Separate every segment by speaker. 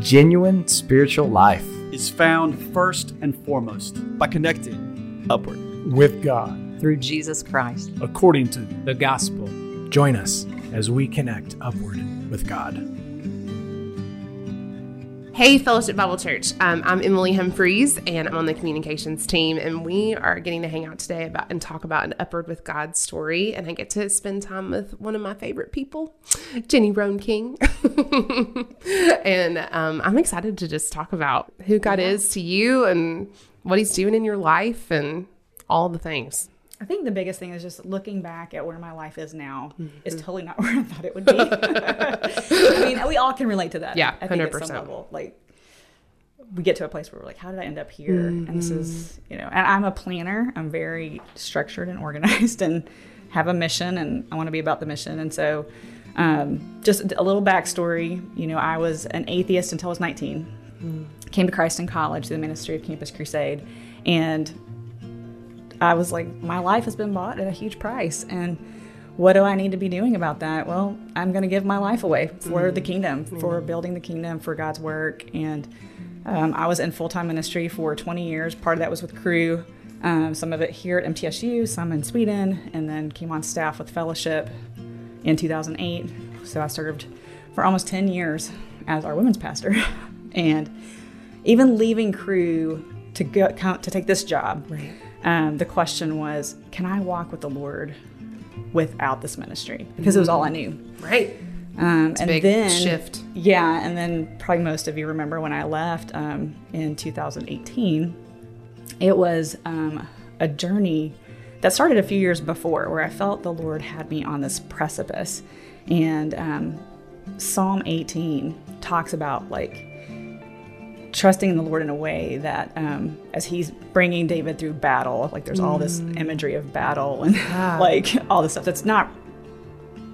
Speaker 1: Genuine spiritual life
Speaker 2: is found first and foremost by connecting upward
Speaker 3: with God
Speaker 4: through Jesus Christ,
Speaker 3: according to
Speaker 5: the gospel.
Speaker 3: Join us as we connect upward with God.
Speaker 6: Hey, Fellowship Bible Church. Um, I'm Emily Humphreys, and I'm on the communications team. And we are getting to hang out today about and talk about an Upward with God story. And I get to spend time with one of my favorite people, Jenny Roan King. and um, I'm excited to just talk about who God yeah. is to you and what He's doing in your life and all the things.
Speaker 7: I think the biggest thing is just looking back at where my life is now mm-hmm. is totally not where I thought it would be. I mean, we all can relate to that.
Speaker 6: Yeah,
Speaker 7: hundred percent. Like we get to a place where we're like, how did I end up here? Mm-hmm. And this is, mm-hmm. you know, and I'm a planner. I'm very structured and organized, and have a mission, and I want to be about the mission. And so, um, just a little backstory. You know, I was an atheist until I was 19. Mm. Came to Christ in college through the ministry of Campus Crusade, and I was like, my life has been bought at a huge price. And what do I need to be doing about that? Well, I'm going to give my life away for mm-hmm. the kingdom, for mm-hmm. building the kingdom, for God's work. And um, I was in full time ministry for 20 years. Part of that was with Cru, um, some of it here at MTSU, some in Sweden, and then came on staff with Fellowship in 2008. So I served for almost 10 years as our women's pastor. and even leaving Cru to go to take this job. Right um, the question was, can I walk with the Lord without this ministry? Because it was all I knew.
Speaker 6: Right.
Speaker 7: Um, and then
Speaker 6: shift.
Speaker 7: Yeah, and then probably most of you remember when I left um, in 2018. It was um, a journey that started a few years before, where I felt the Lord had me on this precipice, and um, Psalm 18 talks about like trusting in the Lord in a way that um, as He's bringing David through battle, like there's all this mm. imagery of battle and yeah. like all this stuff that's not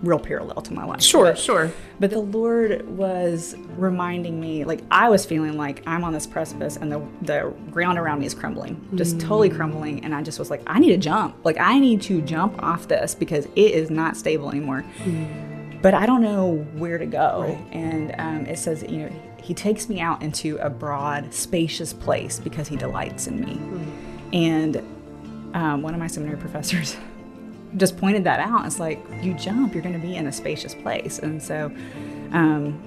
Speaker 7: real parallel to my life.
Speaker 6: Sure, but, sure.
Speaker 7: But the Lord was reminding me, like I was feeling like I'm on this precipice and the the ground around me is crumbling, just mm. totally crumbling, and I just was like, I need to jump. Like I need to jump off this because it is not stable anymore. Mm. But I don't know where to go. Right. And um, it says, you know, he takes me out into a broad, spacious place because he delights in me. Mm-hmm. And um, one of my seminary professors just pointed that out. It's like, you jump, you're going to be in a spacious place. And so, um,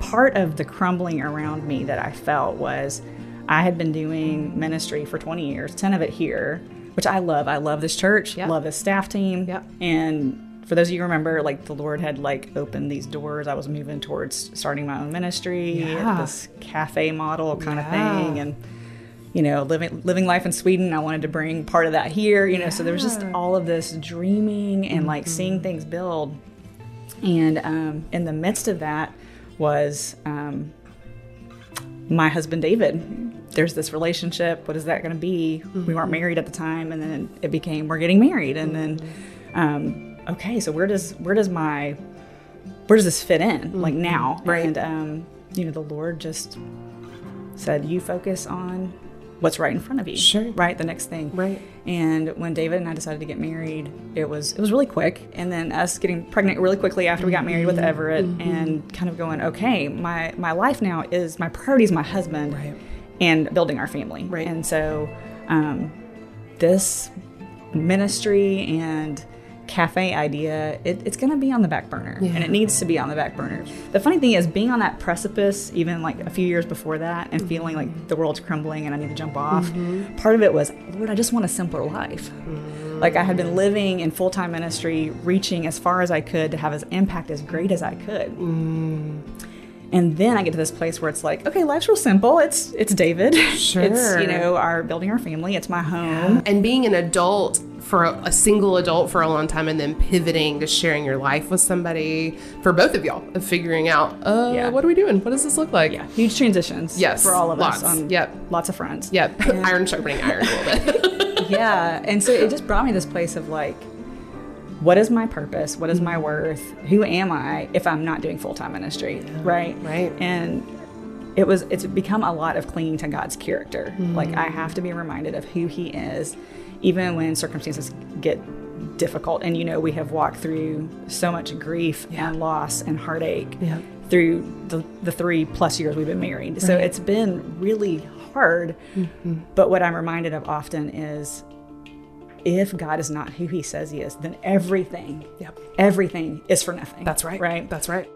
Speaker 7: part of the crumbling around me that I felt was I had been doing ministry for 20 years, 10 of it here, which I love. I love this church, yep. love this staff team.
Speaker 6: Yep.
Speaker 7: And for those of you remember, like the Lord had like opened these doors. I was moving towards starting my own ministry, yeah. this cafe model kind yeah. of thing, and you know, living living life in Sweden. I wanted to bring part of that here. You know, yeah. so there was just all of this dreaming and mm-hmm. like seeing things build. And um, in the midst of that was um, my husband David. There's this relationship. What is that going to be? Mm-hmm. We weren't mm-hmm. married at the time, and then it became we're getting married, and mm-hmm. then. Um, okay, so where does where does my where does this fit in? Mm-hmm. Like now,
Speaker 6: right?
Speaker 7: And um, you know, the Lord just said, "You focus on what's right in front of you.
Speaker 6: Sure.
Speaker 7: Right, the next thing.
Speaker 6: Right.
Speaker 7: And when David and I decided to get married, it was it was really quick. And then us getting pregnant really quickly after we got married with mm-hmm. Everett, mm-hmm. and kind of going, okay, my my life now is my priority is my husband,
Speaker 6: right.
Speaker 7: and building our family.
Speaker 6: Right.
Speaker 7: And so, um, this ministry and cafe idea, it, it's going to be on the back burner yeah. and it needs to be on the back burner. The funny thing is, being on that precipice, even like a few years before that, and mm-hmm. feeling like the world's crumbling and I need to jump off, mm-hmm. part of it was, Lord, I just want a simpler life. Mm-hmm. Like I had been living in full time ministry, reaching as far as I could to have as impact as great as I could. And then I get to this place where it's like, okay, life's real simple. It's it's David.
Speaker 6: Sure.
Speaker 7: It's you know our building our family. It's my home.
Speaker 6: And being an adult for a, a, single adult for a long time and then pivoting to sharing your life with somebody for both of y'all of figuring out uh, yeah. what are we doing what does this look like
Speaker 7: yeah huge transitions
Speaker 6: yes
Speaker 7: for all of
Speaker 6: lots.
Speaker 7: us on
Speaker 6: yep
Speaker 7: lots of fronts
Speaker 6: yep and, iron sharpening iron a little
Speaker 7: bit yeah and so it just brought me this place of like what is my purpose what is my worth who am i if i'm not doing full-time ministry yeah. right
Speaker 6: right
Speaker 7: and it was it's become a lot of clinging to god's character mm. like i have to be reminded of who he is even when circumstances get difficult and you know we have walked through so much grief yeah. and loss and heartache
Speaker 6: yeah.
Speaker 7: through the, the three plus years we've been married. So it's been really hard. But what I'm reminded of often is if God is not who he says he is, then everything,
Speaker 6: Yep.
Speaker 7: everything is for nothing.
Speaker 6: That's right.
Speaker 7: Right.
Speaker 6: That's right.